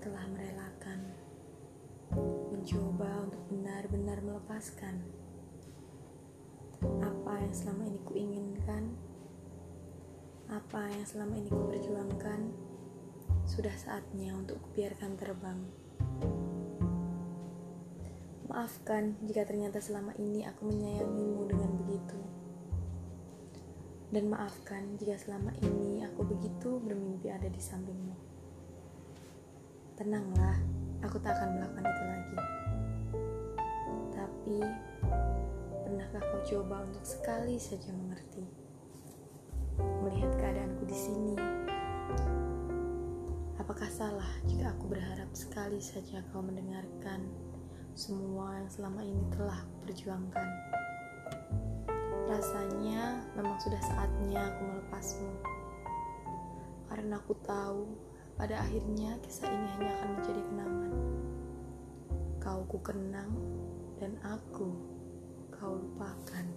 telah merelakan, mencoba untuk benar-benar melepaskan apa yang selama ini kuinginkan, apa yang selama ini kuperjuangkan, sudah saatnya untuk kubiarkan terbang. Maafkan jika ternyata selama ini aku menyayangimu dengan begitu. Dan maafkan jika selama ini aku begitu bermimpi ada di sampingmu. Tenanglah, aku tak akan melakukan itu lagi. Tapi, pernahkah kau coba untuk sekali saja mengerti? Melihat keadaanku di sini, apakah salah jika aku berharap sekali saja kau mendengarkan semua yang selama ini telah perjuangkan? Rasanya memang sudah saatnya aku melepasmu. Karena aku tahu pada akhirnya kisah ini hanya akan menjadi kenangan. Kau ku kenang dan aku kau lupakan.